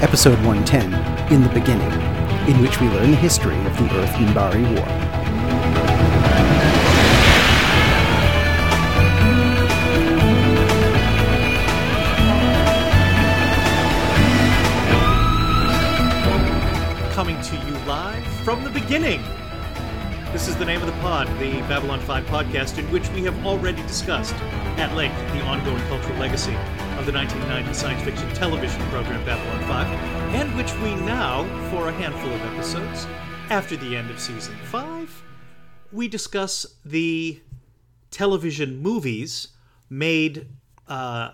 Episode 110, In the Beginning, in which we learn the history of the Earth Minbari War. coming to you live from the beginning. This is the name of the pod, the Babylon 5 podcast, in which we have already discussed at length the ongoing cultural legacy of the 1990 science fiction television program Babylon 5, and which we now, for a handful of episodes, after the end of season 5, we discuss the television movies made uh,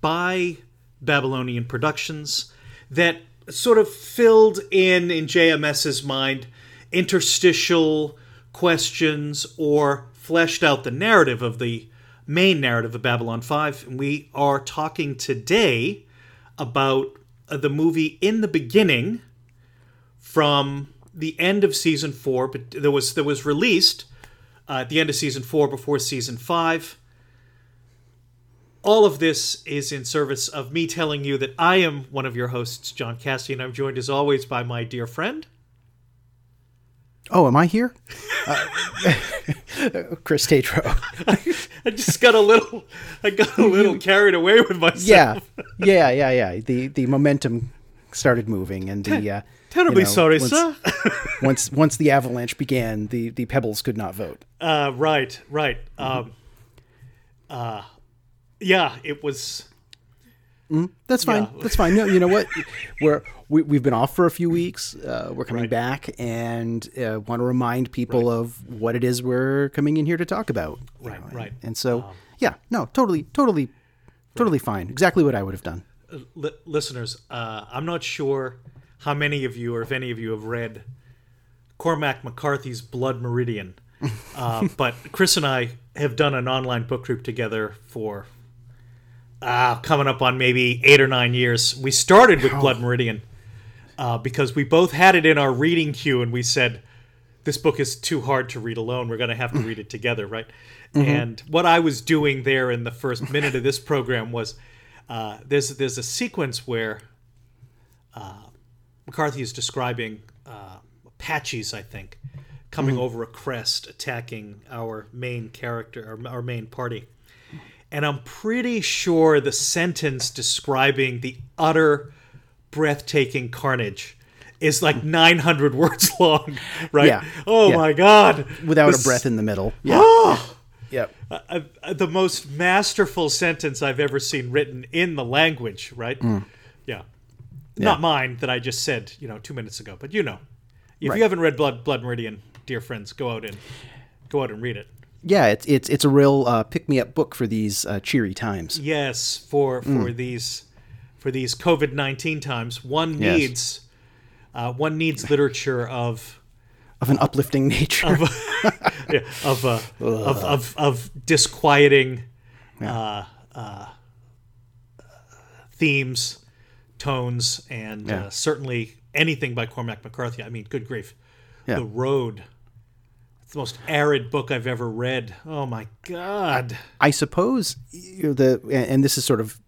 by Babylonian Productions that sort of filled in in JMS's mind interstitial questions or fleshed out the narrative of the main narrative of Babylon 5. And we are talking today about uh, the movie In the Beginning from the end of season 4, but there was there was released uh, at the end of season 4 before season 5 all of this is in service of me telling you that I am one of your hosts, John Cassidy, and I'm joined as always by my dear friend. Oh, am I here? Uh, Chris Tatro. I just got a little, I got a little carried away with myself. Yeah, yeah, yeah, yeah. The the momentum started moving, and the uh, Terribly you know, sorry, Once-ler. once once the avalanche began, the the pebbles could not vote. Uh, right, right. Um, uh, yeah, it was. That's fine. Yeah. That's fine. No, you know what? We're we, we've been off for a few weeks. Uh, we're coming Right. back, and uh, want to remind people of what it is we're coming in here to talk about. Right, know, right. Um, And so, yeah, no, totally, totally, totally fine. Exactly what I would have done. li- listeners, uh, I'm not sure how many of you or if any of you have read Cormac McCarthy's Blood Meridian, uh, but Chris and I have done an online book group together for uh, coming up on maybe eight or nine years. We started with Blood Meridian uh, because we both had it in our reading queue, and we said this book is too hard to read alone. We're going to have to read it together, right? And what I was doing there in the first minute of this program was uh, there's there's a sequence where uh, McCarthy is describing uh, Apaches, I think, coming over a crest, attacking our main character, our, our main party. And I'm pretty sure the sentence describing the utter breathtaking carnage is like 900 words long, right? Yeah. Oh Yeah. my God. Without This- a breath in the middle. Yeah. yep. uh, uh, the most masterful sentence I've ever seen written in the language, right? Mm. Yeah. Not mine that I just said, you know, two minutes ago, but you know. If Right. you haven't read Blood Blood Meridian, dear friends, go out and go out and read it. Yeah, it's it's it's a real uh, pick me up book for these uh, cheery times. Yes, for for these for these COVID nineteen times, one Yes. needs uh, one needs literature of Of an uplifting nature. yeah, of, uh, of of of disquieting uh, uh, themes, tones, and Yeah. uh, certainly anything by Cormac McCarthy. I mean, good grief, Yeah. The Road. It's the most arid book I've ever read. Oh my god! I suppose you know, the and this is sort of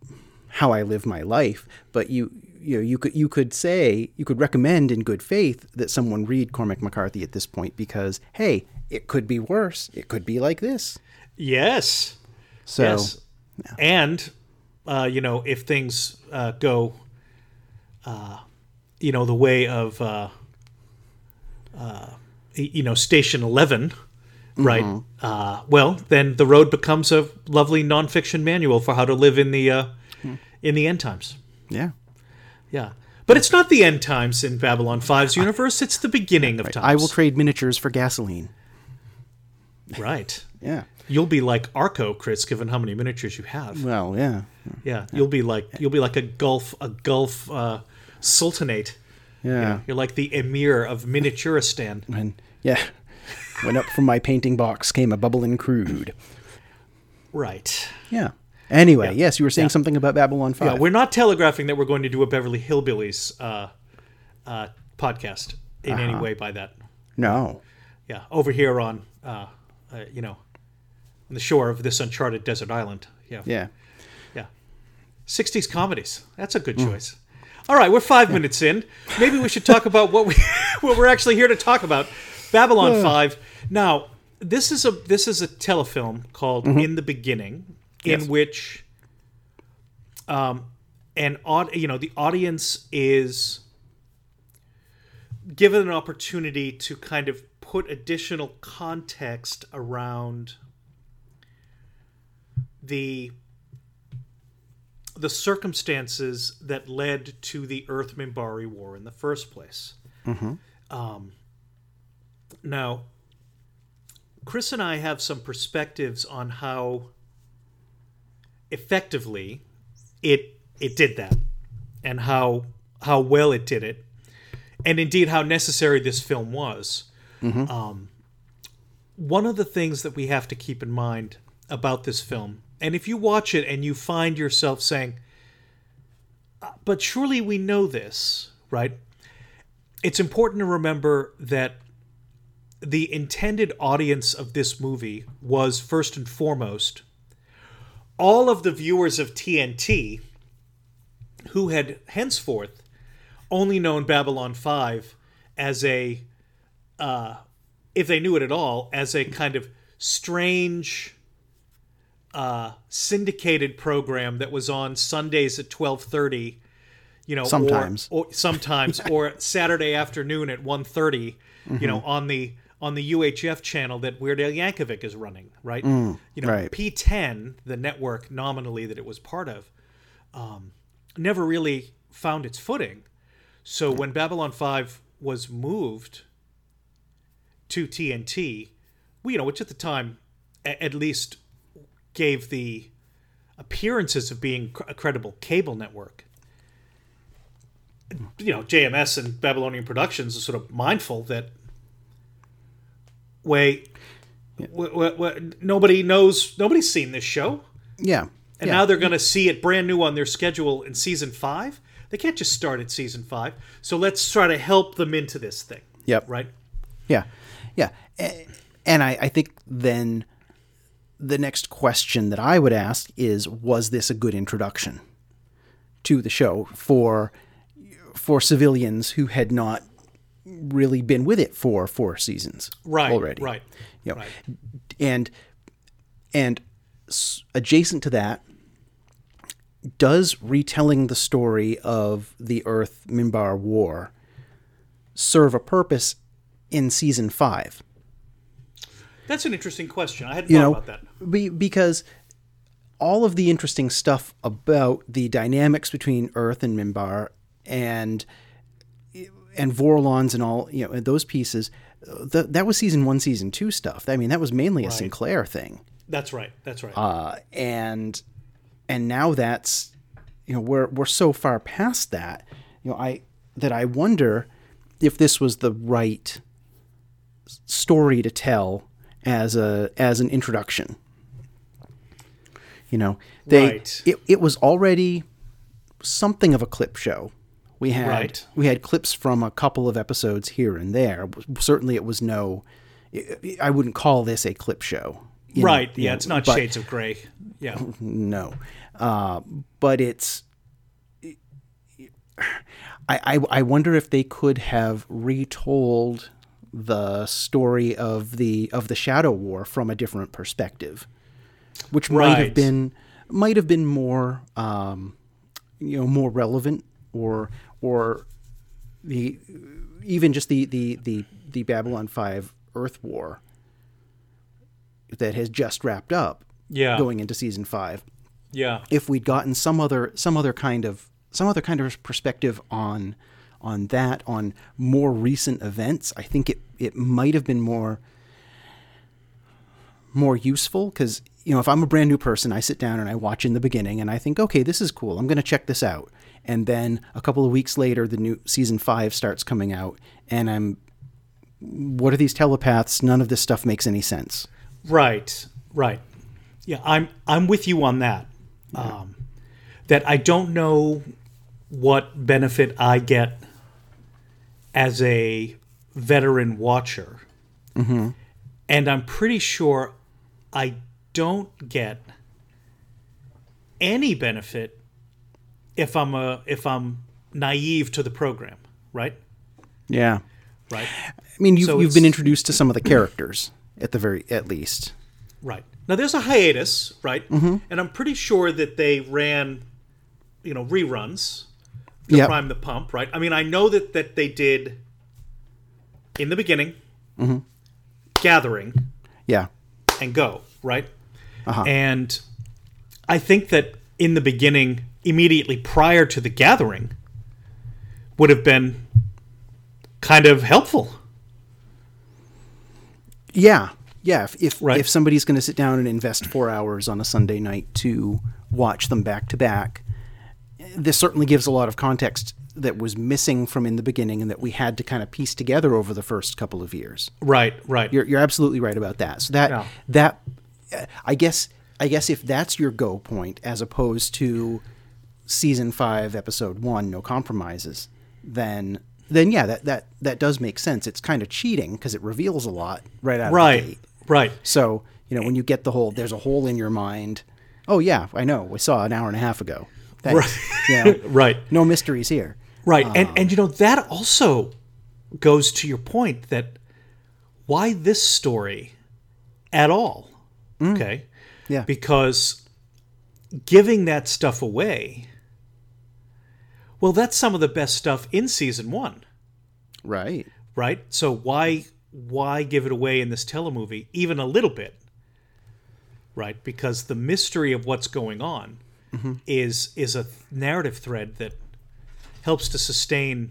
how I live my life. But you you know you could you could say you could recommend in good faith that someone read Cormac McCarthy at this point because hey, it could be worse. It could be like this. Yes, So yes, and uh, you know, if things uh, go, uh, you know, the way of, uh, uh, you know, Station Eleven, right? Uh, well, then the road becomes a lovely nonfiction manual for how to live in the uh, in the end times. yeah, Yeah, but it's not the end times in Babylon 5's universe; it's the beginning of times. I will trade miniatures for gasoline. right. Yeah. You'll be like Arco, Chris, given how many miniatures you have. Well, yeah. Yeah, you'll be like you'll be like a Gulf a Gulf uh, sultanate. Yeah. You're like the emir of Miniaturistan. And yeah. When up from my painting box came a bubbling crude. Right. Yeah. Anyway, yes, you were saying Yeah. something about Babylon 5. Yeah, we're not telegraphing that we're going to do a Beverly Hillbillies uh, uh, podcast in any way by that. no. Yeah, over here on uh, uh, you know on the shore of this uncharted desert island. Yeah. Yeah. Yeah. 60s comedies. That's a good choice. All right, we're five minutes in. Maybe we should talk about what we what we're actually here to talk about. Babylon Five. Now, this is a this is a telefilm called In the Beginning, in Yes. which, um, an odd you know the audience is given an opportunity to kind of put additional context around the the circumstances that led to the Earth Minbari War in the first place. Um, now, Chris and I have some perspectives on how effectively it it did that, and how how well it did it, and indeed how necessary this film was. Um, one of the things that we have to keep in mind about this film, and if you watch it and you find yourself saying, "Uh, "But surely we know this," right? It's important to remember that the intended audience of this movie was first and foremost all of the viewers of TNT who had henceforth only known Babylon 5 as a uh, if they knew it at all as a kind of strange uh, syndicated program that was on Sundays at 12:30 you know Sometimes. or, sometimes or Saturday afternoon at 1:30 you know on the on the UHF channel that Weird Al Yankovic is running right you know right. PTEN the network nominally that it was part of um, never really found its footing so when Babylon 5 was moved to TNT, you know, which at the time a- at least gave the appearances of being cr- a credible cable network. You know, JMS and Babylonian Productions are sort of mindful that wait, w- w- w- nobody knows, nobody's seen this show, Yeah. and yeah. now they're going to see it brand new on their schedule in season five. They can't just start at season five, so let's try to help them into this thing. Yep. Right. Yeah, yeah, and I, I think then the next question that I would ask is: Was this a good introduction to the show for for civilians who had not really been with it for four seasons Right. already? Right. You know, Right. and and adjacent to that does retelling the story of the earth minbar war serve a purpose in season 5 That's an interesting question. I hadn't you thought know about that. be, because all of the interesting stuff about the dynamics between earth and minbar and and vorlons and all you know those pieces th- that was season 1 season 2 stuff i mean that was mainly a sinclair thing That's right. That's right. uh, and and now that's you know we're we're so far past that you know I that I wonder if this was the right story to tell as a as an introduction. You know, they Right. it, it was already something of a clip show. We had Right. we had clips from a couple of episodes here and there. Certainly, it was no. I- wouldn't call this a clip show. know, right. you Yeah. know, It's not but- Shades of Grey. Yeah. no, uh, but it's. I, I I wonder if they could have retold the story of the of the Shadow War from a different perspective, which might have been might have been more um, you know more relevant or or the even just the the the the Babylon Five Earth War that has just wrapped up Yeah. going into season five Yeah. if we'd gotten some other some other kind of some other kind of perspective on on that on more recent events i think it it might have been more more useful because you know if i'm a brand new person i sit down and i watch in the beginning and i think okay this is cool i'm going to check this out and then a couple of weeks later the new season 5 starts coming out and i'm what are these telepaths none of this stuff makes any sense Right. Right. Yeah. I'm I'm with you on that. Um, that I don't know what benefit I get as a veteran watcher, and I'm pretty sure I don't get any benefit if I'm a if I'm naive to the program, right? Yeah. Right. I mean, you, So you've been introduced to some of the characters at the very at least. Right. Now there's a hiatus, right? Mm-hmm. And I'm pretty sure that they ran, you know, reruns to Yep. prime the pump, right? I mean, I know that that they did in the beginning, Mm-hmm. gathering Yeah. and go, right? Uh-huh. And I think that in the beginning, immediately prior to the gathering, would have been kind of helpful. Yeah. Yeah. If if, Right. if somebody's going to sit down and invest four hours on a Sunday night to watch them back to back, this certainly gives a lot of context that was missing from in the beginning and that we had to kind of piece together over the first couple of years. Right, right. You're you're absolutely right about that. So that Yeah. that I guess I guess if that's your go point as opposed to season 5 episode 1 no compromises then then yeah that that that does make sense. It's kind of cheating because it reveals a lot right out of the right, gate. right. So, you know, when you get the whole there's a hole in your mind. Oh yeah, I know. We saw an hour and a half ago. Thanks. Right. You know, Right. no mysteries here. Right. and um, and you know that also goes to your point that why this story at all? Mm. Okay? Yeah. Because giving that stuff away well, that's some of the best stuff in season 1, Right. right? So why why give it away in this telemovie even a little bit? Right? Because the mystery of what's going on mm-hmm. is is a narrative thread that helps to sustain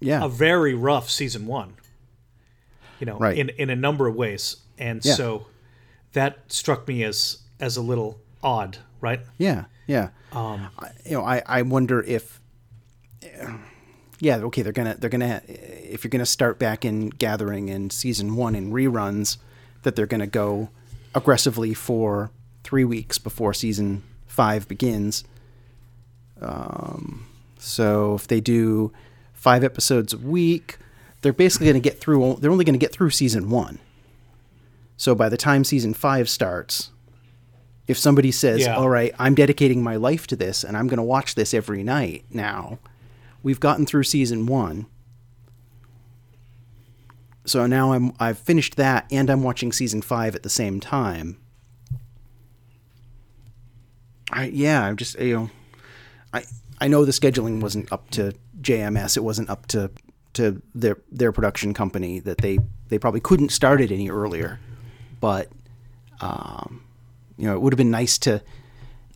Yeah. a very rough season one. You know, Right. in in a number of ways, and Yeah. so that struck me as as a little odd, right? Yeah, yeah. Um, I, you know, I, I wonder if, yeah, okay, they're gonna they're gonna if you're gonna start back in Gathering in season one in reruns, that they're gonna go aggressively for three weeks before season five begins. Um, so if they do five episodes a week, they're basically gonna get through. They're only gonna get through season one. So by the time season five starts, if somebody says, Yeah. "All right, I'm dedicating my life to this and I'm going to watch this every night now," we've gotten through season 1. So now I'm I've finished that and I'm watching season 5 at the same time. I yeah, I'm just you know I I know the scheduling wasn't up to JMS, it wasn't up to to their their production company that they they probably couldn't start it any earlier. But um you know, it would have been nice to.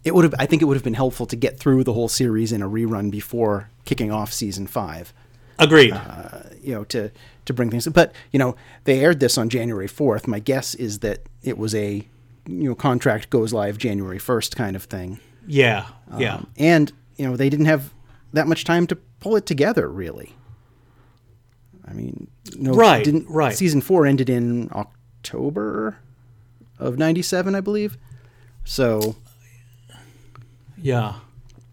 It would have. I think it would have been helpful to get through the whole series in a rerun before kicking off season five. Agreed. Uh, you know, to to bring things. But you know, they aired this on January fourth. My guess is that it was a you know contract goes live January first kind of thing. yeah, yeah. Um, and you know, they didn't have that much time to pull it together, really. I mean, no, Right, Didn't right. Season four ended in October of '97, I believe. So, yeah.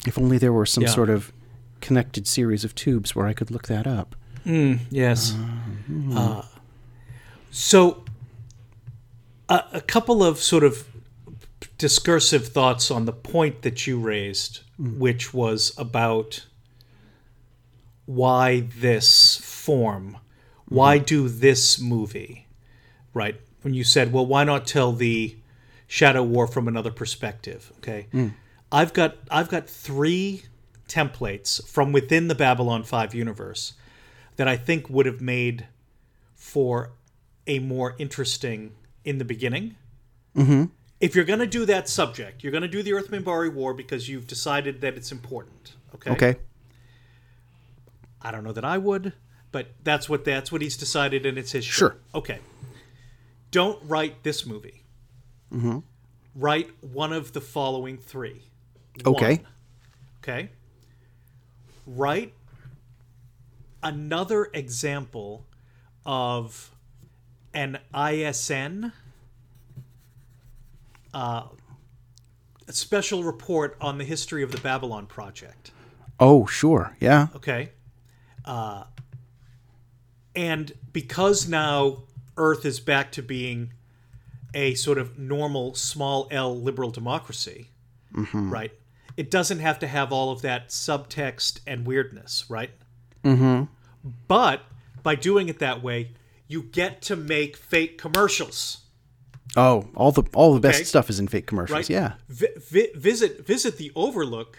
if only there were some Yeah. sort of connected series of tubes where I could look that up. Mm, yes. Uh-huh. Uh, so, a, a couple of sort of discursive thoughts on the point that you raised, mm. which was about why this form, why mm-hmm. do this movie, right? When you said, well, why not tell the Shadow War from another perspective? Okay, I've got I've got three templates from within the Babylon Five universe that I think would have made for a more interesting in the beginning. Mm-hmm. If you're going to do that subject, you're going to do the Earth Minbari War because you've decided that it's important. Okay. Okay. I don't know that I would, but that's what that's what he's decided, and it's his show. Sure. Okay. Don't write this movie. Mm-hmm. Write one of the following three. Okay. One. Okay. Write another example of an ISN uh, a special report on the history of the Babylon Project. Oh, sure. Yeah. Okay. Uh, and because now Earth is back to being a sort of normal small L liberal democracy, right? it doesn't have to have all of that subtext and weirdness, right? Mm-hmm. But by doing it that way, you get to make fake commercials. Oh, all the all the best Okay. stuff is in fake commercials. right? Yeah. Vi- vi- visit visit the Overlook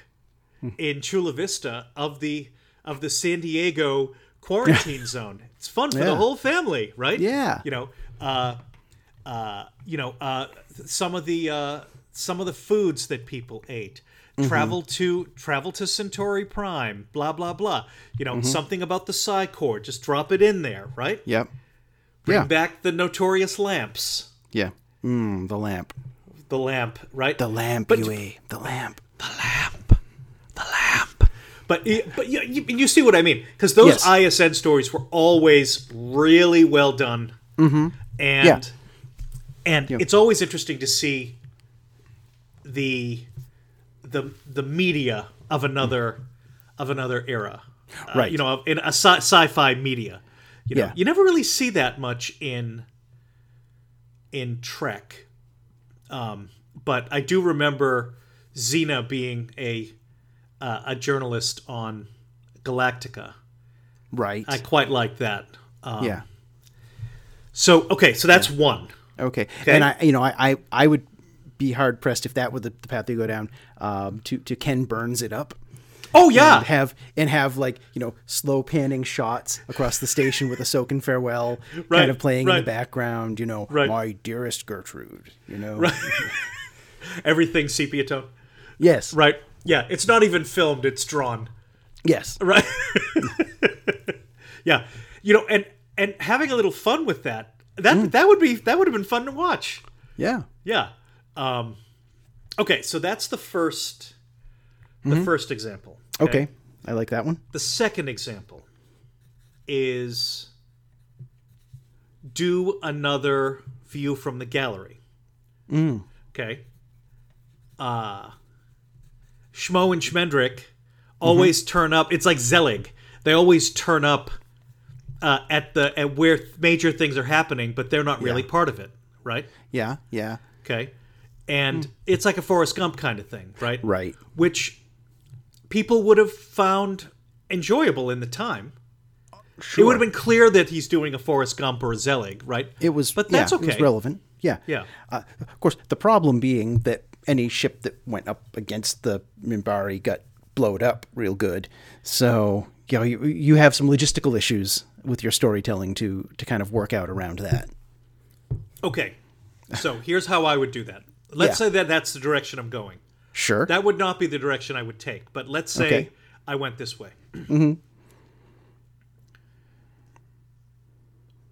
in Chula Vista of the of the San Diego quarantine zone. It's fun for the whole family, right? Yeah. You know, uh, uh, you know, uh, some of the uh, some of the foods that people ate. Mm-hmm. Travel to travel to Centauri Prime, blah blah blah. You know, Mm-hmm. something about the Psi Corps. Just drop it in there, right? Yep. Bring Yeah. back the notorious lamps. Yeah. Mm, the lamp. The lamp, right? The lamp, But- Yui. The lamp. the lamp, the lamp. But but you, you, see what I mean? Because those Yes. ISN stories were always really well done, mm-hmm. and Yeah. And it's always interesting to see the the the media of another of another era, Uh, Right. you know, in a sci- sci-fi media. You know, Yeah. you never really see that much in in Trek. Um, but I do remember Xena being a uh, a journalist on Galactica. Right. I quite like that. Um, yeah. So okay, so that's one. Okay. And I, you know, I, I, I would be hard pressed if that were the, the path they go down. Um, to to Ken burns it up. Oh yeah, And have and have like you know slow panning shots across the station with Ashokan farewell Right, kind of playing in the background. You know, Right. my dearest Gertrude. You know. right. everything sepia tone. Yes. Right. Yeah, it's not even filmed; it's drawn. Yes. Right. yeah, you know, and and having a little fun with that. That that would be that would have been fun to watch. Yeah. Yeah. Um, okay, so that's the first the first example. Okay. I like that one. The second example is do another view from the gallery. Okay. Uh Schmo and Schmendrick always turn up. It's like Zelig. They always turn up uh, at the at where major things are happening, but they're not really part of it, right? Yeah. Yeah. Okay. And it's like a Forrest Gump kind of thing, right? Right. Which people would have found enjoyable in the time. Sure. It would have been clear that he's doing a Forrest Gump or a Zelig, right? It was, But yeah, that's It was okay. relevant. Yeah. Yeah. Uh, of course, the problem being that any ship that went up against the Minbari got blowed up real good. So, you know, you, you have some logistical issues with your storytelling to to kind of work out around that. Okay. So here's how I would do that. Let's Yeah. say that that's the direction I'm going. Sure. That would not be the direction I would take, but let's say Okay. I went this way. Mm-hmm.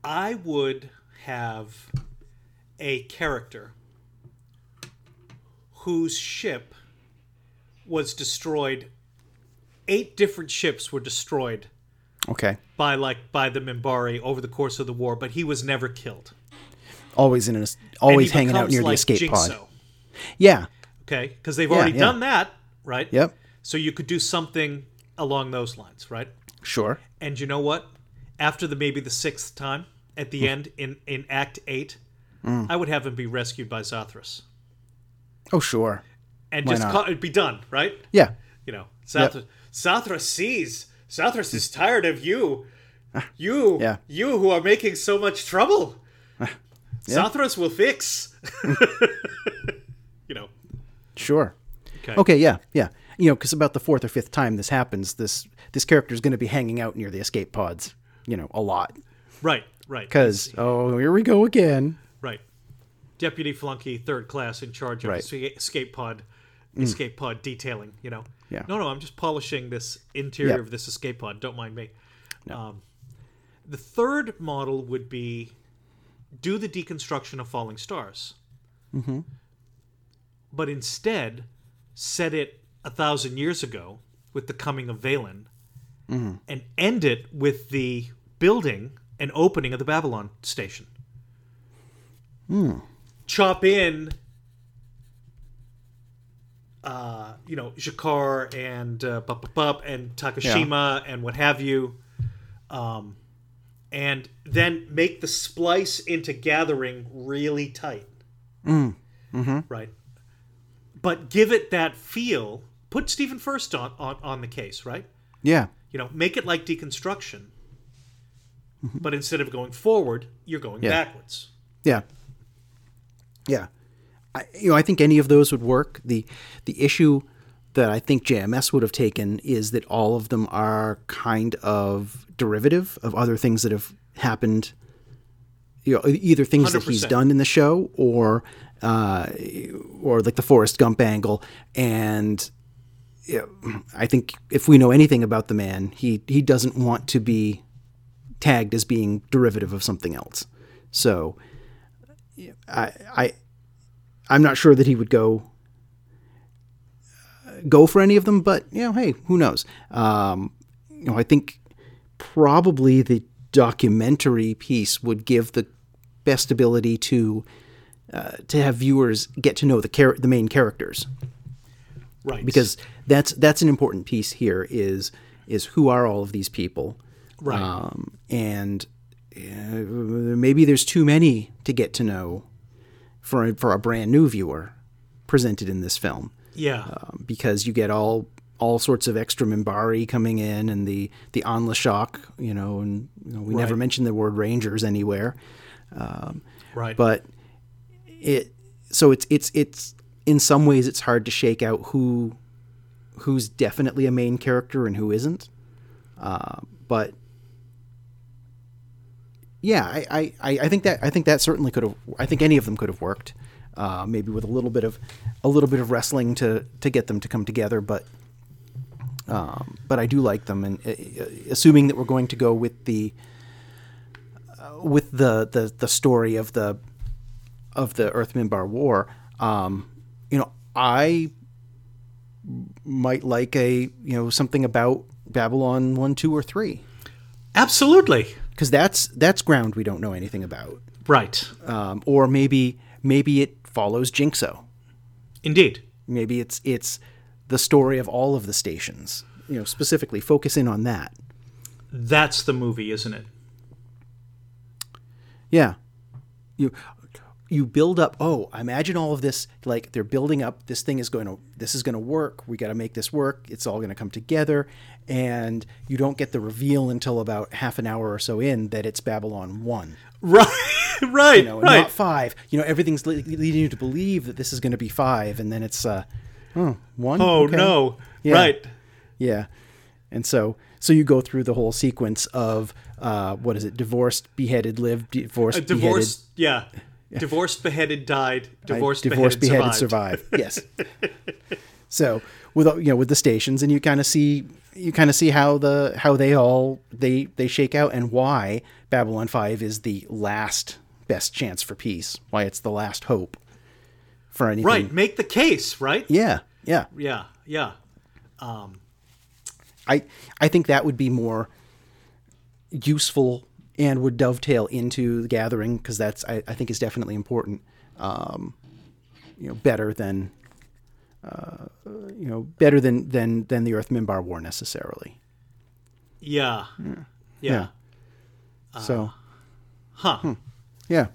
I would have a character whose ship was destroyed. Eight different ships were destroyed okay. by like by the Minbari over the course of the war, but he was never killed. Always in an, always hanging out near the escape Jinxo, pod. Yeah. Okay, because they've already yeah. done that, right? Yep. So you could do something along those lines, right? Sure. And you know what? After the maybe the sixth time at the hmm. end in in Act Eight, hmm. I would have him be rescued by Zathras Oh, sure. and Why just call, it'd be done, right? Yeah. You know, Zathras, Zathras sees. Zathras is tired of you, you, Ah. Yeah. you who are making so much trouble. Zathras will fix. you know. Sure. Okay. Okay. Yeah. Yeah. You know, because about the fourth or fifth time this happens, this this character is going to be hanging out near the escape pods. You know, a lot. Right. Right. Because oh, here we go again. Right. Deputy flunky, third class, in charge of Right. escape, escape pod, escape pod detailing. You know. Yeah. No, no, I'm just polishing this interior Yeah. of this escape pod. Don't mind me. Um, the third model would be do the deconstruction of falling stars. Mm-hmm. But instead, set it a thousand years ago with the coming of Valen, and end it with the building and opening of the Babylon station chop in uh, you know, G'Kar and uh, Bup Bup and Takashima and what have you, um, and then make the splice into gathering really tight, right? But give it that feel put Stephen first on, on on the case, right? Yeah. You know, make it like deconstruction, but instead of going forward, you're going backwards. Yeah. Yeah. I, you know, I think any of those would work. The the issue that I think JMS would have taken is that all of them are kind of derivative of other things that have happened. You know, either things that he's done in the show or uh, or like the Forrest Gump angle. And you know, I think if we know anything about the man, he he doesn't want to be tagged as being derivative of something else. So I, I I'm not sure that he would go go for any of them, but you know, hey, who knows? Um, you know, I think probably the documentary piece would give the best ability to uh, to have viewers get to know the char- the main characters Right. because that's that's an important piece here is is who are all of these people Right. um, and uh, maybe there's too many to get to know for a, for a brand new viewer presented in this film yeah. um, because you get all all sorts of extra Minbari coming in and the the Anla'shok you know and you know, we never Right. mentioned the word rangers anywhere right. but it so it's it's it's in some ways it's hard to shake out who who's definitely a main character and who isn't uh, but yeah I, I I think that I think that certainly could have I think any of them could have worked uh, maybe with a little bit of a little bit of wrestling to to get them to come together but um, but I do like them and uh, assuming that we're going to go with the with the, the the story of the of the Earth Minbar War, um, you know, I might like a you know something about Babylon one, two, or three Absolutely. Because that's that's ground we don't know anything about, Right. um, or maybe maybe it follows Jinxo. Indeed. Maybe it's it's the story of all of the stations. You know, specifically focus in on that. That's the movie, isn't it? Yeah. You you build up oh, imagine all of this like they're building up this thing is going to this is going to work. We got to make this work. It's all going to come together and you don't get the reveal until about half an hour or so in that it's Babylon 1. Right. right. You know, right. not 5. You know, everything's le- leading you to believe that this is going to be 5 and then it's uh oh, 1. oh Okay. no. Yeah. Right. Yeah. And so so you go through the whole sequence of uh, what is it? Divorced, beheaded, lived, divorced, A divorced. Yeah. Divorced, beheaded, died. Divorced, divorced, beheaded, beheaded, survived. survived. Yes. so with you know with the stations, and you kind of see you kind of see how the how they all they they shake out and why Babylon Five is the last best chance for peace. Why it's the last hope for anything. Right. Make the case. Right. Yeah. Yeah. Yeah. Yeah. Um, I I think that would be more useful and would dovetail into the gathering because that's I, I think is definitely important. Um, you know, better than uh, you know better than than than the Earth Minbar War necessarily. Yeah. Yeah. so Huh. yeah,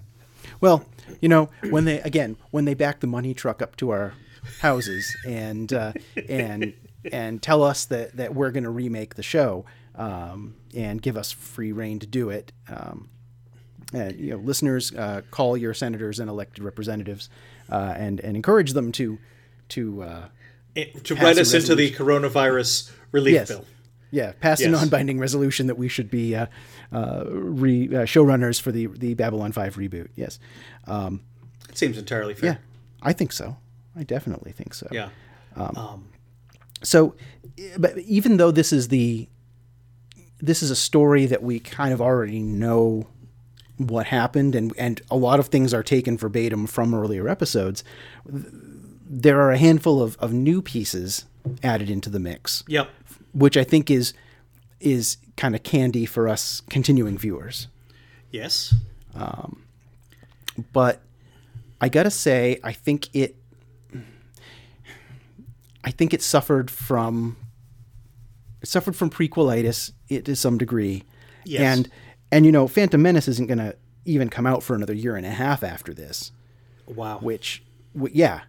well, you know when they again when they back the money truck up to our houses and uh, and and tell us that that we're going to remake the show um, and give us free reign to do it. Um, and, you know, listeners, uh, call your senators and elected representatives uh, and and encourage them to to uh, It- to write us into the coronavirus relief yes, bill. yeah, pass a non-binding resolution that we should be uh, uh, re, uh, showrunners for the the Babylon Five reboot. Yes, um, It seems entirely fair. yeah, I think so. I definitely think so. Yeah. Um, So, but even though this is the this is a story that we kind of already know what happened, and and a lot of things are taken verbatim from earlier episodes, there are a handful of, of new pieces added into the mix, Yep. which I think is is kind of candy for us continuing viewers. Yes. um, but I gotta say, I think it, I think it suffered from, it suffered from prequelitis it, to some degree, Yes. and and you know, Phantom Menace isn't gonna even come out for another year and a half after this, Wow. which, w- yeah,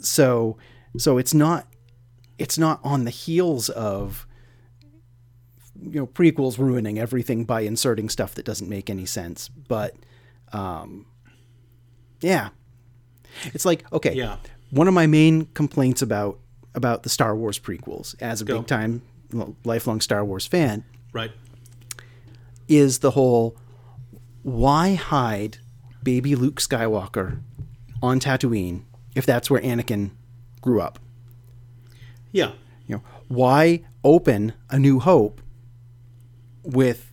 so so it's not, it's not on the heels of you know prequels ruining everything by inserting stuff that doesn't make any sense but um yeah it's like okay Yeah. one of my main complaints about about the star wars prequels as a Go. big time lifelong star wars fan Right. is the whole why hide baby luke skywalker on tatooine if that's where anakin grew up? Yeah. you know why open a new hope with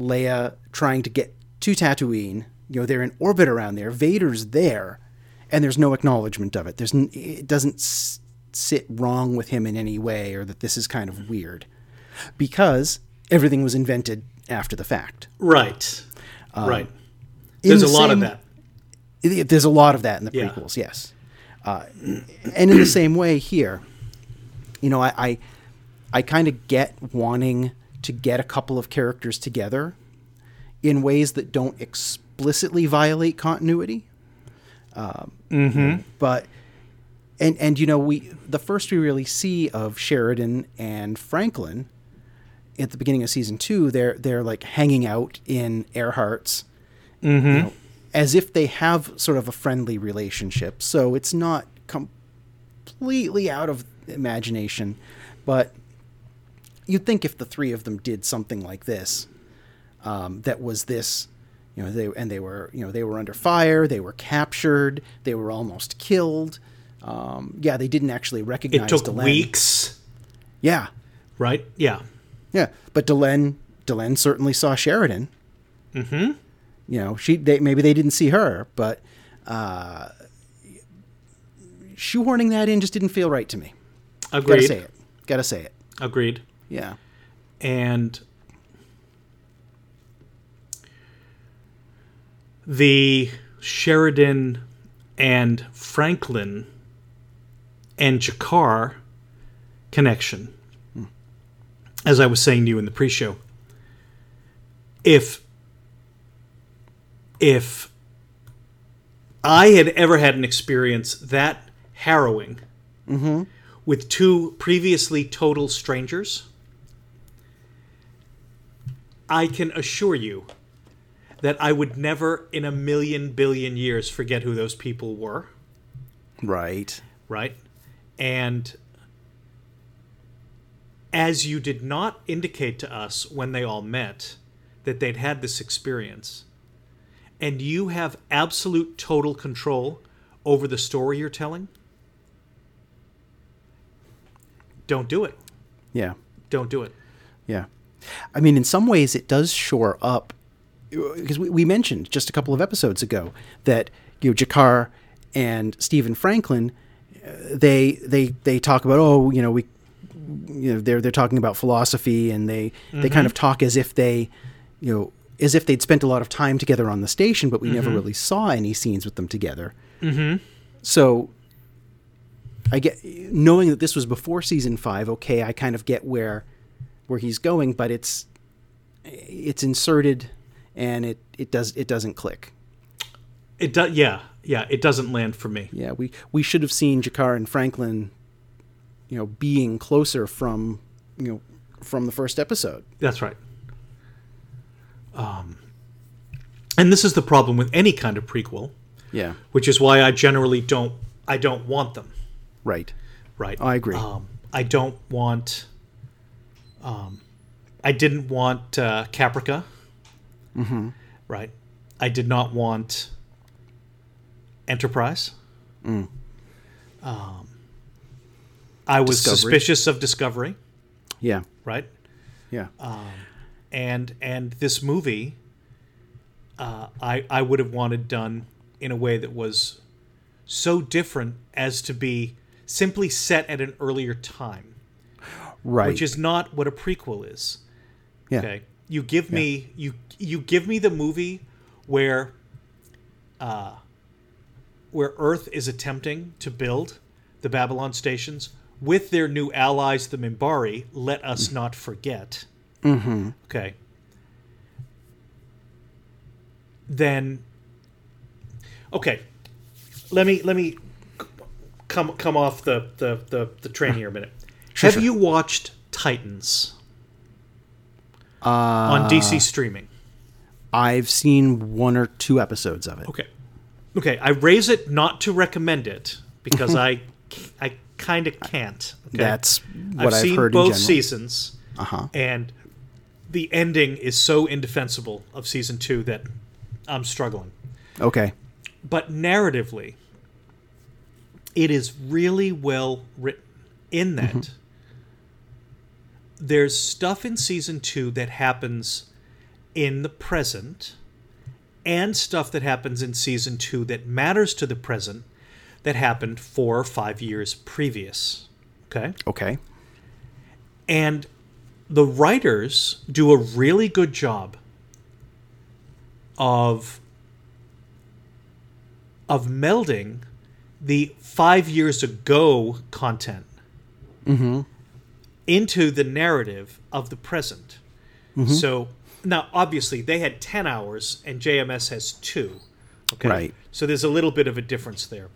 leia trying to get to tatooine? You know they're in orbit around there. Vader's there and there's no acknowledgement of it. There's n- it doesn't s- sit wrong with him in any way or that this is kind of weird. Because everything was invented after the fact Right. right. Um, in There's a the lot of that. it- there's a lot of that in the Yeah. prequels, yes. Uh, and in the same way here, you know, I I, I kind of get wanting to get a couple of characters together in ways that don't explicitly violate continuity. Um, But and and you know we the first we really see of Sheridan and Franklin at the beginning of season two, they're they're like hanging out in Earhart's you know, as if they have sort of a friendly relationship. So it's not completely out of imagination, but you'd think if the three of them did something like this, um, that was this, you know, they and they were, you know, they were under fire, they were captured, they were almost killed. Um, yeah, they didn't actually recognize. It took Delenn. weeks. Yeah, Right. Yeah. Yeah, but Delenn, Delenn certainly saw Sheridan. Mm-hmm. You know, she they maybe they didn't see her, but uh, shoehorning that in just didn't feel right to me. Agreed. Gotta say it. Gotta say it. Agreed. Yeah. and the Sheridan and Franklin and G'Kar connection, as I was saying to you in the pre-show, if if I had ever had an experience that harrowing mm-hmm. with two previously total strangers, I can assure you that I would never in a million billion years forget who those people were, Right. right? And as you did not indicate to us when they all met that they'd had this experience, and you have absolute total control over the story you're telling, don't do it. Yeah. Don't do it. Yeah. I mean, in some ways, it does shore up because we, we mentioned just a couple of episodes ago that you know G'Kar and Stephen Franklin, uh, they they they talk about oh you know we you know they're they're talking about philosophy and they they kind of talk as if they you know as if they'd spent a lot of time together on the station, but we never really saw any scenes with them together. Mm-hmm. So I get knowing that this was before season five. Okay, I kind of get where where he's going, but it's it's inserted and it it does it doesn't click. It does. Yeah, yeah. It doesn't land for me. Yeah, we we should have seen G'Kar and Franklin, you know, being closer from you know from the first episode. That's right. Um, and this is the problem with any kind of prequel, Yeah, which is why I generally don't. I don't want them. right. Right. I agree. Um, I don't want. Um, I didn't want uh, Caprica. Mm-hmm. Right. I did not want Enterprise. Mm. Um, I was Discovery. suspicious of Discovery. Yeah, Right. yeah, and and this movie uh, I I would have wanted done in a way that was so different as to be simply set at an earlier time, right. which is not what a prequel is. yeah, Okay, you give me you you give me the movie where uh, where Earth is attempting to build the Babylon stations with their new allies, the Minbari. Let us not forget. Mm-hmm. Okay. Then, okay, let me let me come come off the the the, the train here a minute. Have you watched Titans Uh, on DC streaming? I've seen one or two episodes of it. Okay. Okay, I raise it not to recommend it because I I kind of can't. Okay? That's what I've, seen heard both seasons, Uh-huh. and the ending is so indefensible of season two that I'm struggling. Okay. But narratively, it is really well written in that there's stuff in season two that happens in the present and stuff that happens in season two that matters to the present that happened four or five years previous. Okay? Okay. And the writers do a really good job of of melding the five years ago content mm-hmm. into the narrative of the present. Mm-hmm. So now, obviously, they had ten hours, and JMS has two. Okay, Right. So there's a little bit of a difference there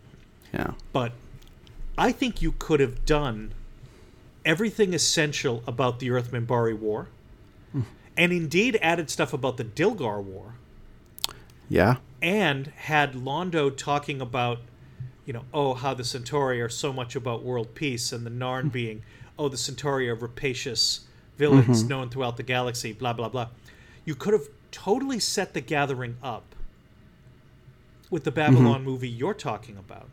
Yeah. but I think you could have done everything essential about the Earth Minbari War, hmm. and indeed added stuff about the Dilgar War, Yeah. and had Londo talking about, you know, oh, how the Centauri are so much about world peace, and the Narn hmm. being, oh, the Centauri are rapacious villains mm-hmm. known throughout the galaxy, blah, blah, blah. You could have totally set the gathering up with the mm-hmm. Babylon movie you're talking about,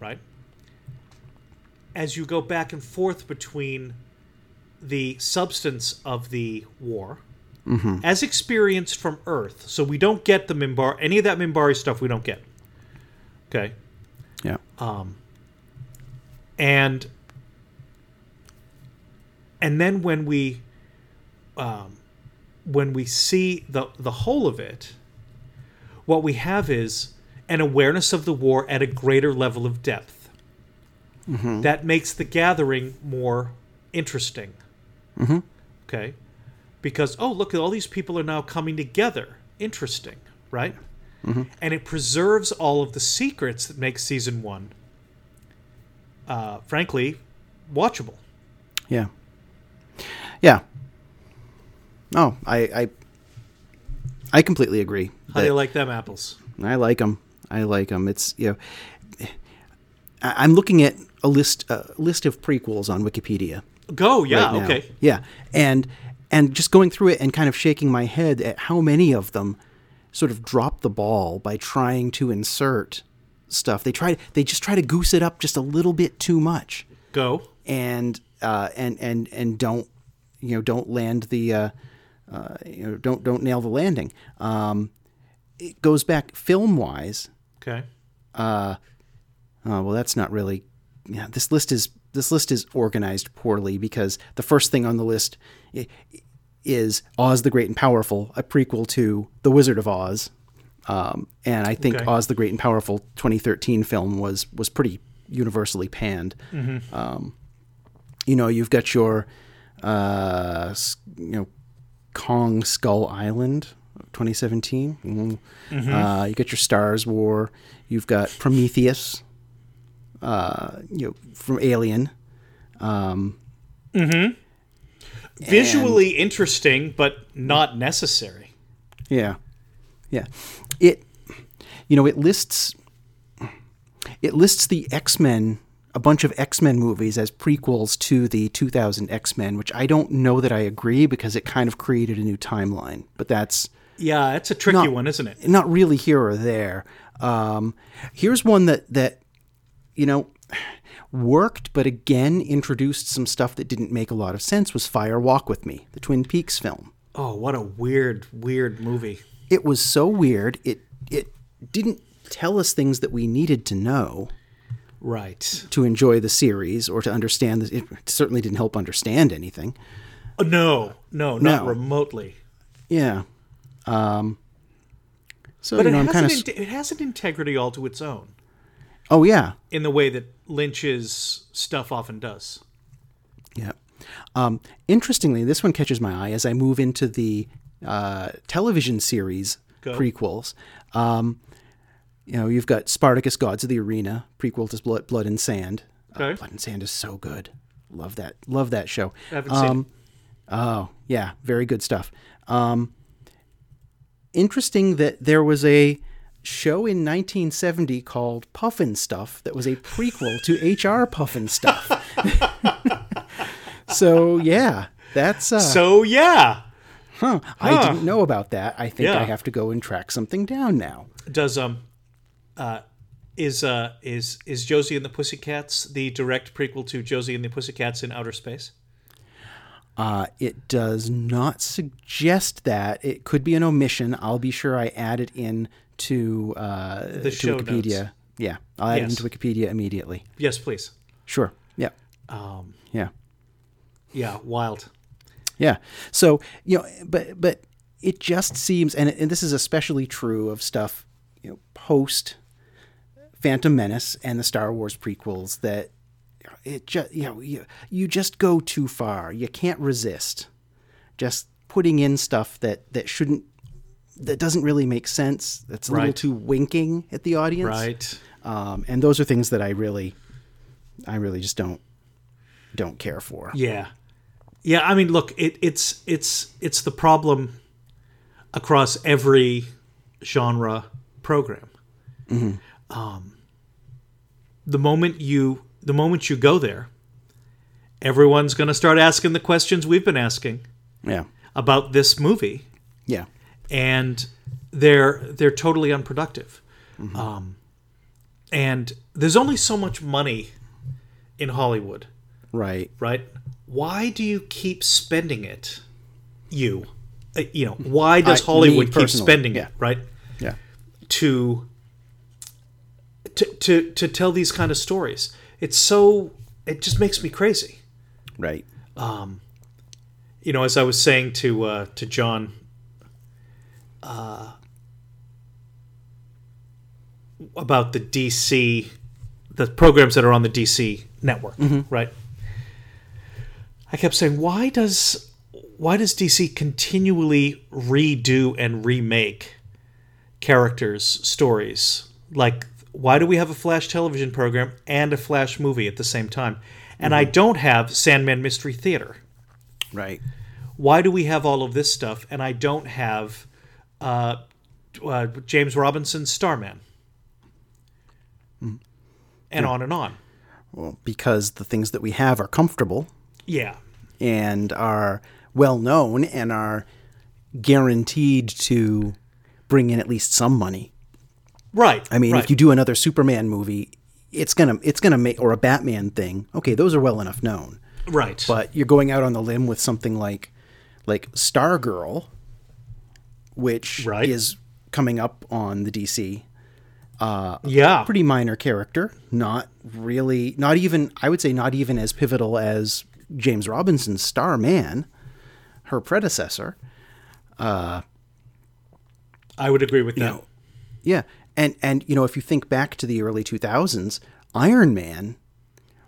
right? As you go back and forth between the substance of the war, as experienced from Earth, so we don't get the Minbar, any of that Minbari stuff we don't get. Okay, Yeah. Um. and and then when we um, when we see the the whole of it, what we have is an awareness of the war at a greater level of depth. Mm-hmm. That makes the gathering more interesting. Mm-hmm. Okay, because oh look, all these people are now coming together. Interesting, right? Mm-hmm. And it preserves all of the secrets that make season one, uh, frankly, watchable. Yeah. Yeah. Oh, I I I completely agree. How do you like them apples? I like them. I like them. It's you know, I- I'm looking at a list a list of prequels on Wikipedia. Go, yeah, right okay. Yeah, and and just going through it and kind of shaking my head at how many of them sort of drop the ball by trying to insert stuff. They try they just try to goose it up just a little bit too much, Go. and uh, and and and don't you know don't land the uh, uh, you know don't don't nail the landing. Um, it goes back film wise. Okay. Oh well, that's not really. Yeah, this list is this list is organized poorly because the first thing on the list is Oz the Great and Powerful, a prequel to The Wizard of Oz, um, and I think Okay. Oz the Great and Powerful 2013 film was was pretty universally panned. Um, you know, you've got your uh, you know Kong Skull Island. 2017. Mhm. Uh, you got your Stars War. You've got Prometheus. Uh, you know, from Alien. Mhm. Visually interesting, but not necessary. Yeah, yeah. It, you know, it lists, it lists the X Men, a bunch of X Men movies as prequels to the 2000 X Men, which I don't know that I agree because it kind of created a new timeline. But that's Yeah, it's a tricky Not- one, isn't it? not really here or there. Um, here's one that that you know worked, but again introduced some stuff that didn't make a lot of sense. Was Fire Walk with Me, the Twin Peaks film? Oh, what a weird, weird movie. It was so weird. It it didn't tell us things that we needed to know Right. to enjoy the series or to understand. The, it certainly didn't help understand anything. Oh, no, no, not No. remotely. Yeah. Um, so But you it know, I'm has, kind an of. in- it has an integrity all to its own oh yeah, in the way that Lynch's stuff often does. Yeah. Um, interestingly, this one catches my eye as I move into the uh, television series Go. prequels. Um, you know, you've got Spartacus: Gods of the Arena prequel to Blood, Blood and Sand. Uh, Blood and Sand is so good. love that love that show. I haven't seen it. Oh, yeah, very good stuff. Um, interesting that there was a show in 1970 called Pufnstuf that was a prequel to HR Pufnstuf. so yeah, that's uh, So yeah, huh. I didn't know about that. I think Yeah. I have to go and track something down now. does um, uh, is uh is is Josie and the Pussycats the direct prequel to Josie and the Pussycats in outer space? Uh, it does not suggest that. It could be an omission. I'll be sure I add it in to uh, The to Wikipedia. notes. Yeah, I'll add Yes. it into Wikipedia immediately. Yes, please. Sure. Yeah. Um, Yeah. yeah, wild. Yeah. So you know, but but it just seems, and, and this is especially true of stuff you know post Phantom Menace and the Star Wars prequels that it just you know you, you just go too far. You can't resist just putting in stuff that that shouldn't that doesn't really make sense. That's a little too winking at the audience. Right. Um, and those are things that I really, I really just don't don't care for. Yeah, yeah. I mean, look, it, it's it's it's the problem across every genre program. Um, the moment you the moment you go there, everyone's going to start asking the questions we've been asking Yeah. about this movie, Yeah. and they're they're totally unproductive. Um, and there's only so much money in Hollywood Right. right? Why do you keep spending it? You, Uh, you know, why does I- Hollywood keep spending yeah. it? Right Yeah. to, to to to tell these kind of stories. It's so it just makes me crazy. Right. You know, as I was saying to uh, to John. Uh, about the DC, the programs that are on the DC network, right? I kept saying, why does why does DC continually redo and remake characters' stories? Like, why do we have a Flash television program and a Flash movie at the same time? And I don't have Sandman Mystery Theater. Right. Why do we have all of this stuff and I don't have uh, uh, James Robinson's Starman? And on and on. Well, because the things that we have are comfortable Yeah. and are well known and are guaranteed to bring in at least some money. Right. I mean, right. if you do another Superman movie, it's gonna it's gonna make or a Batman thing. Okay, those are well enough known. right. But you're going out on the limb with something like like Stargirl, which Right. is coming up on the DC. yeah. Pretty minor character, not really, not even I would say not even as pivotal as James Robinson's Starman, her predecessor. Uh, I would agree with that. know, Yeah, and and you know if you think back to the early 2000s, Iron Man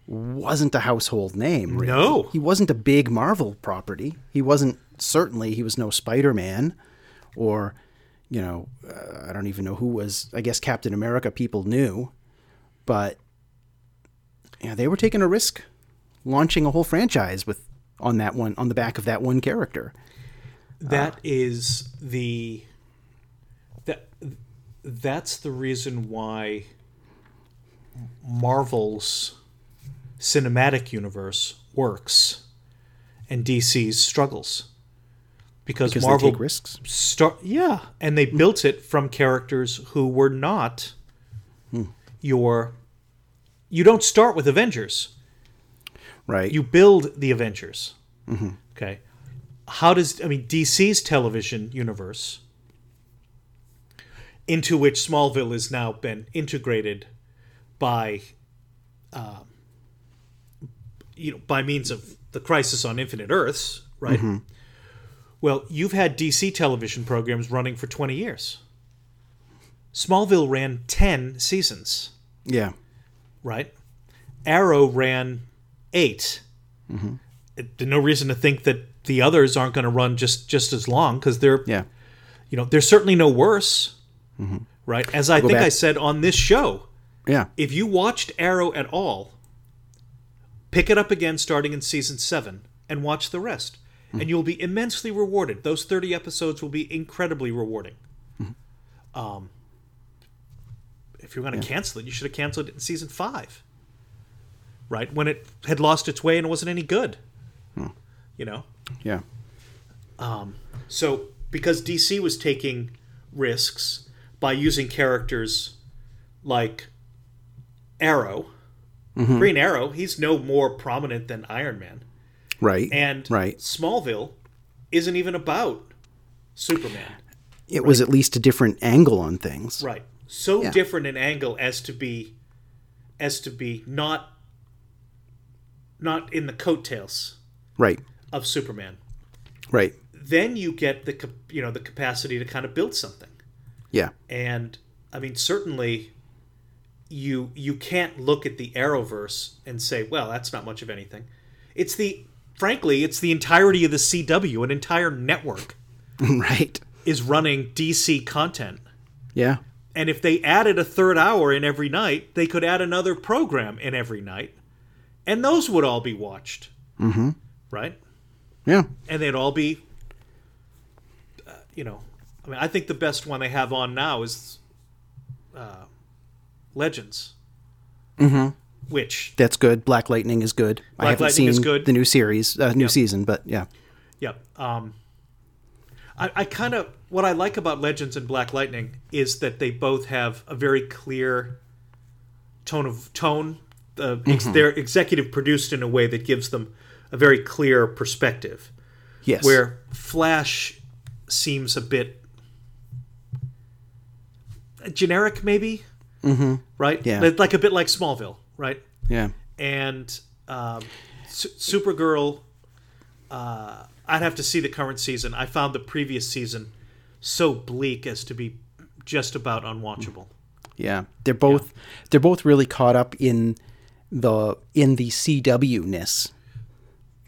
wasn't a household name. Really. No. he wasn't a big Marvel property. He wasn't certainly he was no Spider Man, or you know uh, I don't even know who was. I guess Captain America people knew, but yeah, they were taking a risk, launching a whole franchise with on that one on the back of that one character. That is the that's the reason why Marvel's cinematic universe works and DC's struggles. Because, Because Marvel they take risks. start yeah, and they built it from characters who were not hmm. your you don't start with Avengers. Right. you build the Avengers. Mm-hmm. Okay. How does I mean DC's television universe, into which Smallville has now been integrated by, um, you know, by means of the Crisis on Infinite Earths, right? Well, you've had DC television programs running for twenty years. Smallville ran ten seasons yeah. right? Arrow ran 8 It- There's no reason to think that the others aren't going to run just just as long because they're Yeah. you know they're certainly no worse, Mm-hmm. right? As I think I said on this show, Yeah. if you watched Arrow at all, pick it up again starting in season seven, and watch the rest. And you'll be immensely rewarded. Those 30 episodes will be incredibly rewarding. Um, if you're going to cancel it, you should have canceled it in season five, right? When it had lost its way and it wasn't any good. You know? Yeah. Um, so, because DC was taking risks by using characters like Arrow, mm-hmm. Green Arrow, he's no more prominent than Iron Man. Right. And right. Smallville isn't even about Superman. It was at least a different angle on things. Right. So Yeah. different an angle as to be as to be not not in the coattails Right. of Superman. Right. Then you get the you know the capacity to kind of build something. Yeah. And I mean certainly you you can't look at the Arrowverse and say, well, that's not much of anything. It's the frankly, it's the entirety of the CW, an entire network right. is running DC content. Yeah. And if they added a third hour in every night, they could add another program in every night. And those would all be watched. Mm-hmm. Right? Yeah. And they'd all be, uh, you know, I mean, I think the best one they have on now is uh, Legends. Mm-hmm. Which, That's good. Black Lightning is good. I haven't Lightning seen is good. the new series, uh, new season, but yeah. yeah. Um, I, I kind of, what I like about Legends and Black Lightning is that they both have a very clear tone of tone. Uh, ex- they're executive produced in a way that gives them a very clear perspective. Yes. where Flash seems a bit generic, maybe. Mm-hmm. Right? Yeah. Like- Like a bit like Smallville, right? Yeah. And um, Su- Supergirl, uh, I'd have to see the current season. I found the previous season so bleak as to be just about unwatchable. Yeah. They're both they're both really caught up in the in the CW ness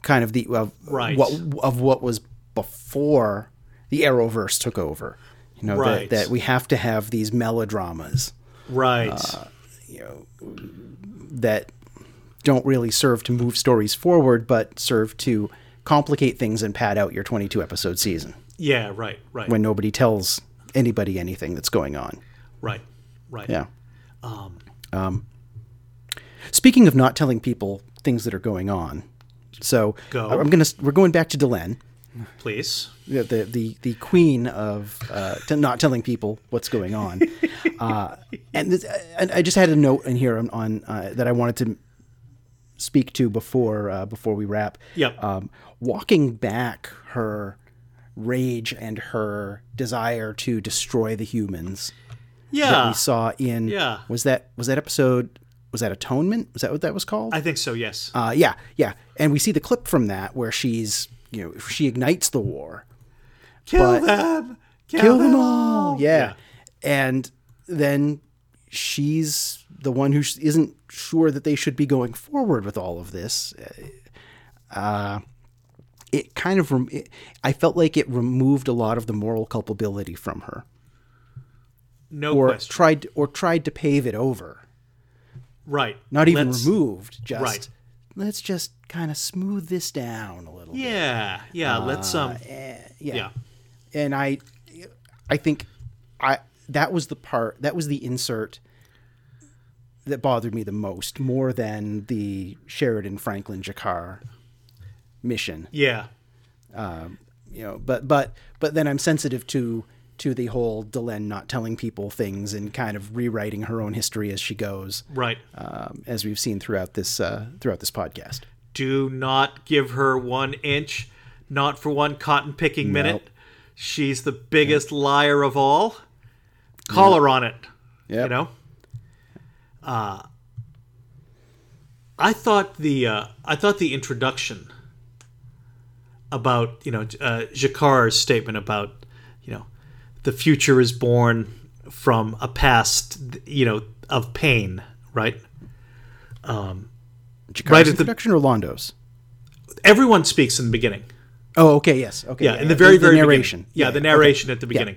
kind of the of Right. what of what was before the Arrowverse took over. You know, Right. that, that we have to have these melodramas. Right. you know that don't really serve to move stories forward but serve to complicate things and pad out your 22 episode season yeah, right, right, when nobody tells anybody anything that's going on right, right. yeah um, speaking of not telling people things that are going on so Go. i'm gonna we're going back to Delenn, Please. The the the, queen of uh, t- not telling people what's going on. uh, and, this, and I just had a note in here on, on uh, that I wanted to speak to before uh, before we wrap. Yep. Um, walking back her rage and her desire to destroy the humans that Yeah. we saw in Yeah. was that was that episode was that atonement was that what that was called I think so, yes. uh, yeah, yeah, and we see the clip from that where she's, you know, she ignites the war, kill them! kill them all, yeah. Yeah. and then she's the one who sh- isn't sure that they should be going forward with all of this. Uh, it kind of, rem- it, I felt like it removed a lot of the moral culpability from her, No or question. tried, or tried to pave it over. right. Not even Let's- removed, just right. let's just kind of smooth this down a little. bit. Yeah, yeah. let's um. yeah. Yeah. And I, I think, I that was the part that was the insert that bothered me the most, more than the Sheridan Franklin G'Kar mission. Yeah. You know, but but but then I'm sensitive to to the whole Delenn not telling people things and kind of rewriting her own history as she goes, Right. um, as we've seen throughout this uh, throughout this podcast. Do not give her one inch, not for one cotton picking minute. She's the biggest liar of all. Call her on it. Yep. You know? Uh I thought the uh, I thought the introduction about, you know, uh, G'Kar's statement about, you know, the future is born from a past, you know, of pain, right? G'Kar's Right at the- introduction or Londo's? Everyone speaks in the beginning. Oh, okay, yes, okay. yeah, in the very very narration. beginning. yeah, the okay. narration at the beginning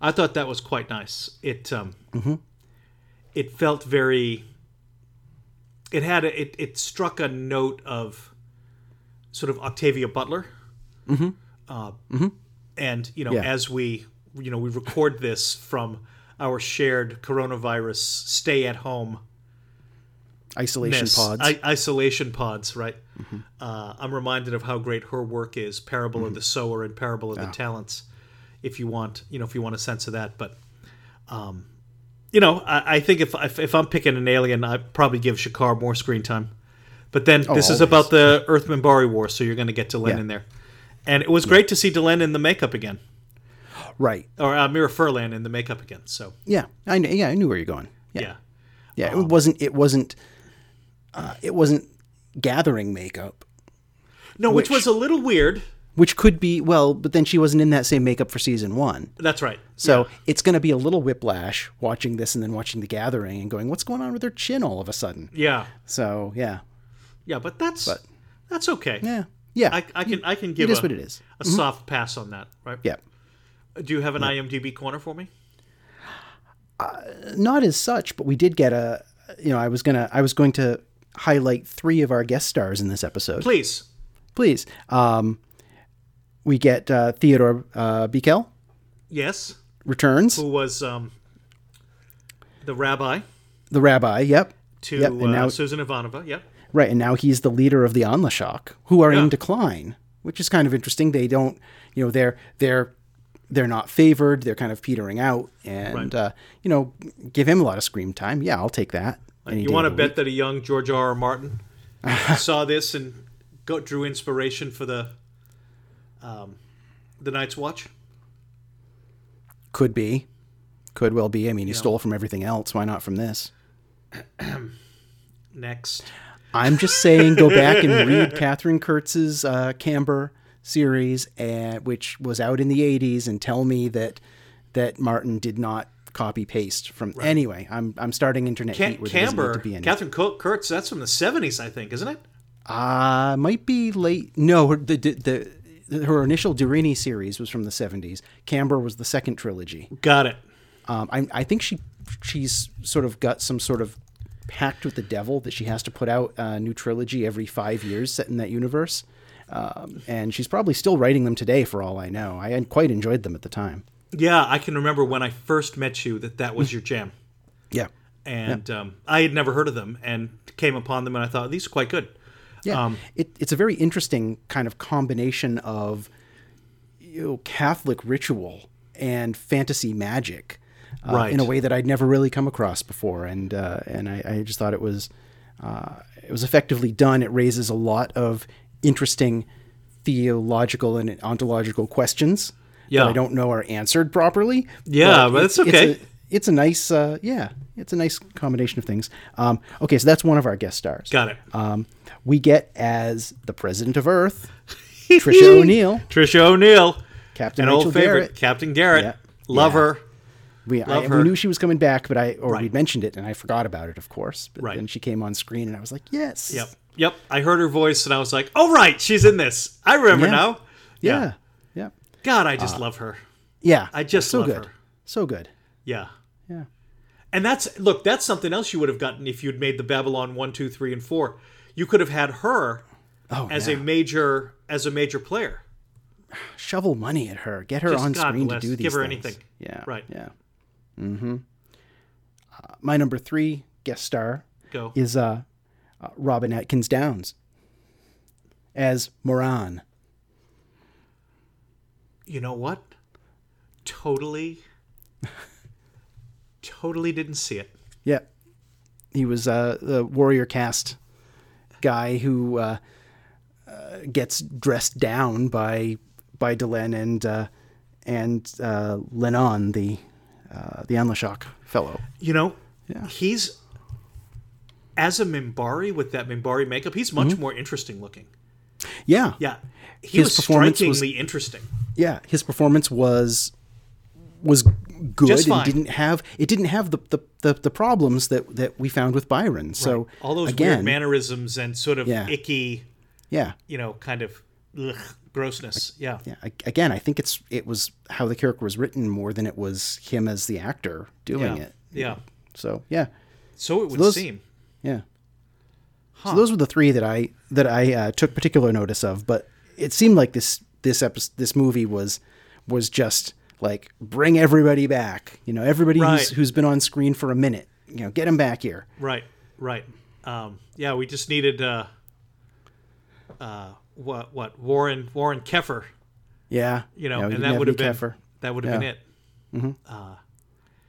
i thought that was quite nice it um Mm-hmm. it felt very it had a, it it struck a note of sort of Octavia Butler. Mm-hmm. Uh, mm-hmm. And you know, Yeah. as we you know we record this from our shared coronavirus stay at home Isolation miss, pods. I, isolation pods, right? Uh, I'm reminded of how great her work is, Parable of the Sower and Parable of the Talents. If you want, you know, if you want a sense of that, but, um, you know, I, I think if, if if I'm picking an alien, I'd probably give G'Kar more screen time. But then this is about the Earth Minbari War, so you're going to get Delenn Yeah. in there, and it was great to see Delenn in the makeup again, right. or uh, Mira Furlan in the makeup again. So Yeah. I kn- yeah, I knew where you're going. Yeah. yeah, Yeah, Um, it wasn't it wasn't uh, it wasn't gathering makeup, no, which, Which- was a little weird. which could be well, but then she wasn't in that same makeup for season 1. That's right. So, Yeah. it's going to be a little whiplash watching this and then watching the gathering and going, "What's going on with her chin all of a sudden?" yeah, So, yeah. yeah, but that's that's okay. Yeah. Yeah. I, I can I can give it is a, what it is. a soft pass on that, right? Yeah. Do you have an IMDb corner for me? Not as such, but we did get a you know, I was going to I was going to highlight 3 of our guest stars in this episode. Please. Please. Um we get uh, Theodore uh, Bikel Yes. returns. Who was um, the rabbi The rabbi, yep. to Yep, and uh, now- Susan Ivanova? Yep. Right, and now he's the leader of the Anla'shok, who are Yeah. in decline, which is kind of interesting. They don't, you know, they're they're they're not favored. They're kind of petering out, and Right. uh, you know, give him a lot of screen time. Yeah, I'll take that. You want to bet week. that a young George R. R. Martin saw this and go, drew inspiration for the um, the Night's Watch? could be, could well be. I mean, he stole from everything else. Why not from this? Next. I'm just saying, go back and read Katherine Kurtz's uh, Camber series, and, which was out in the '80s, and tell me that that Martin did not copy paste from. Anyway, I'm I'm starting internet Cam- heat where there doesn't need Camber, to be any. Katherine Kurtz, that's from the 70s, I think, isn't it? Uh, might be late. No, her, the, the, the her initial Deryni series was from the 70s. Camber was the second trilogy. Got it. Um, I, I think she she's sort of got some sort of pact with the devil that she has to put out a new trilogy every five years set in that universe. Um, and she's probably still writing them today, for all I know. I quite enjoyed them at the time. Yeah, I can remember when I first met you that that was your jam. Yeah, And um, I had never heard of them and came upon them and I thought, these are quite good. Yeah, Um, it, it's a very interesting kind of combination of you know, Catholic ritual and fantasy magic, uh, Right. in a way that I'd never really come across before, and uh, and I, I just thought it was uh, it was effectively done. It raises a lot of interesting theological and ontological questions Yeah. that I don't know are answered properly. Yeah, but it's okay. It's a, it's a nice, uh, yeah, it's a nice combination of things. Um, okay, so that's one of our guest stars. Got it. Um, we get as the president of Earth, Tricia O'Neil, Tricia O'Neil. Captain An Rachel old favorite, Garrett. Captain Garrett. Yeah. Love Yeah. her. We, I, Love we knew she was coming back, but I or Right. we'd mentioned it and I forgot about it, of course. But Right. then she came on screen and I was like, yes, Yep. Yep. I heard her voice and I was like, oh, right, she's in this. I remember Yeah. now. yeah, God, I just love her. yeah. I just so love good, her. so good. Yeah. Yeah, And that's, look, that's something else you would have gotten if you'd made the Babylon 1, 2, 3, and 4. You could have had her oh, as yeah. a major as a major player. shovel money at her, get her Just on God screen bless. to do these Give her things. anything. Yeah, Right. Yeah. Mm-hmm. Uh, my number three guest star Go. is uh, uh, Robin Atkin Downes as Morann. You know what? Totally, totally didn't see it. Yeah, he was uh, the warrior cast guy who uh, uh, gets dressed down by by Delenn and uh, and uh, Lenonn, the uh, the Anla'shok fellow. You know, Yeah. he's as a Minbari with that Minbari makeup. He's much Mm-hmm. more interesting looking. Yeah, Yeah, he His was performance was- interesting. Yeah. His performance was was good Just and fine. didn't have it didn't have the, the, the, the problems that, that we found with Byron. So All those again, weird mannerisms and sort of Yeah. icky, yeah, you know, kind of ugh, grossness. Yeah. yeah. Again, I think it's it was how the character was written more than it was him as the actor doing Yeah. it. Yeah. So yeah, So it would those- seem. yeah. So those were the three that I that I uh, took particular notice of. But it seemed like this this episode, this movie was was just like bring everybody back. You know, everybody Right. who's who's been on screen for a minute. You know, get them back here. Right, right. Um, yeah, we just needed uh, uh, what what Warren Warren Keffer, Yeah, you know, Yeah, and that would have been Keffer. that would have Yeah. been it. Uh,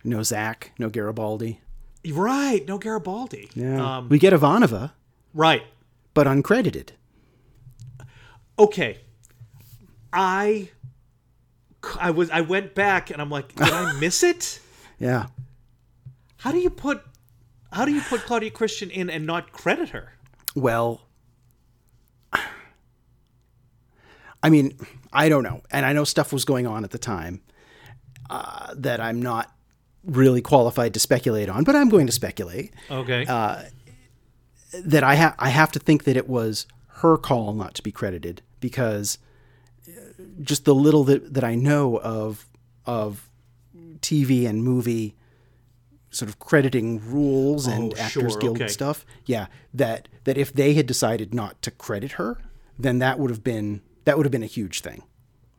no Zach, no Garibaldi. Right, no Garibaldi. Yeah, Um, we get Ivanova, right. but uncredited. Okay. I I was I went back and I'm like, did I miss it? Yeah, How do you put how do you put Claudia Christian in and not credit her? Well, I mean, I don't know. And I know stuff was going on at the time uh, that I'm not really qualified to speculate on, but I'm going to speculate Okay. that I, ha- I have to think that it was her call not to be credited because uh, just the little that, that I know of of TV and movie sort of crediting rules and Oh, Actors sure, Guild okay. stuff. Yeah, that that if they had decided not to credit her, then that would have been that would have been a huge thing,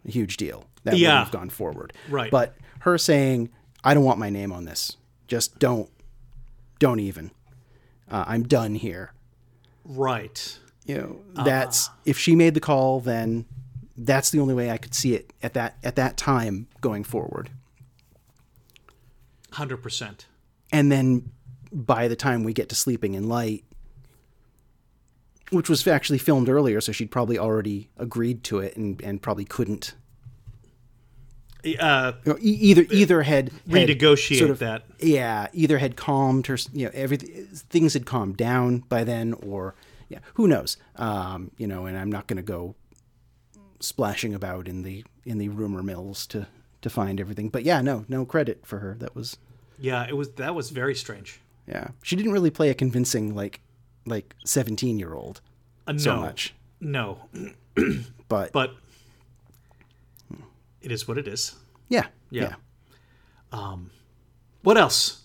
a huge deal. That would have gone forward. Right. But her saying, "I don't want my name on this. Just don't, don't even. Uh, I'm done here." right. you know Ah. that's if she made the call then that's the only way i could see it at that at that time going forward 100%. and then by the time we get to sleeping in light which was actually filmed earlier so she'd probably already agreed to it and, and probably couldn't Uh, you know, either either had, had renegotiate sort of- that. yeah either had calmed her you know everything things had calmed down by then or yeah who knows um you know and i'm not going to go splashing about in the in the rumor mills to to find everything but yeah no no credit for her that was Yeah, it was that was very strange. yeah she didn't really play a convincing like like 17 year old Uh, no, so much No, but, but it is what it is. yeah Yeah. yeah What else?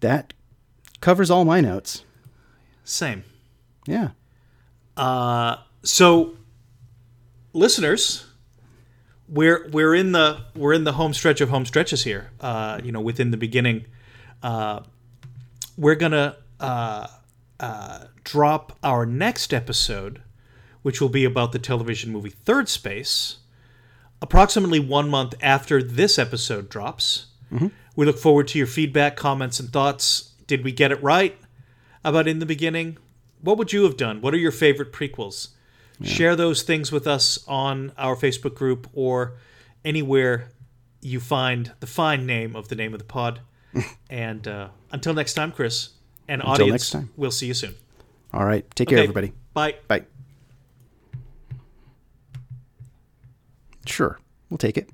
that covers all my notes Same. yeah Uh, So, listeners, we're we're in the we're in the home stretch of home stretches here. Uh, you know, within the beginning, uh, we're gonna uh, uh, drop our next episode, which will be about the television movie Third Space, approximately one month after this episode drops. We look forward to your feedback, comments, and thoughts. Did we get it right about in the beginning? What would you have done? What are your favorite prequels? Share those things with us on our Facebook group or anywhere you find the fine name of the name of the pod. and uh, until next time, Chris and audience, next time. we'll see you soon. all right take care Okay, everybody Bye. Bye. Sure, we'll take it.